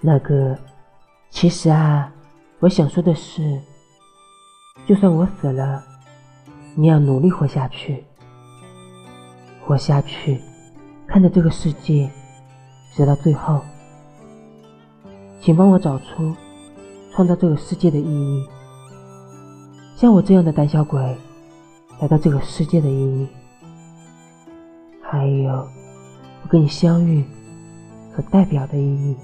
那个，其实啊，我想说的是，就算我死了，你要努力活下去。活下去，看着这个世界，直到最后。请帮我找出创造这个世界的意义。像我这样的胆小鬼，来到这个世界的意义。还有，我跟你相遇所代表的意义。